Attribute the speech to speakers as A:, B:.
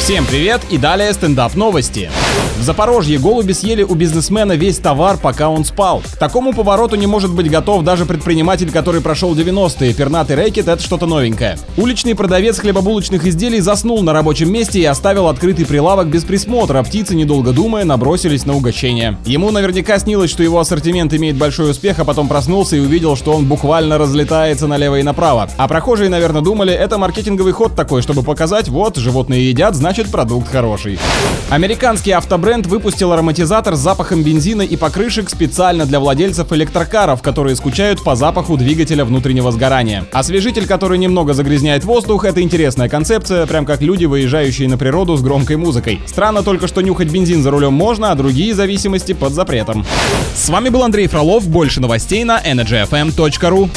A: Всем привет и далее стендап новости. В Запорожье голуби съели у бизнесмена весь товар, пока он спал. К такому повороту не может быть готов даже предприниматель, который прошел 90-е. Пернатый рэкет — это что-то новенькое. Уличный продавец хлебобулочных изделий заснул на рабочем месте и оставил открытый прилавок без присмотра. Птицы, недолго думая, набросились на угощение. Ему наверняка снилось, что его ассортимент имеет большой успех, а потом проснулся и увидел, что он буквально разлетается налево и направо. А прохожие, наверное, думали, это маркетинговый ход такой, чтобы показать, вот, животные едят, значит продукт хороший. Американский автобренд выпустил ароматизатор с запахом бензина и покрышек специально для владельцев электрокаров, которые скучают по запаху двигателя внутреннего сгорания. Освежитель, который немного загрязняет воздух, это интересная концепция, прям как люди, выезжающие на природу с громкой музыкой. Странно только, что нюхать бензин за рулем можно, а другие зависимости под запретом. С вами был Андрей Фролов, больше новостей на energyfm.ru.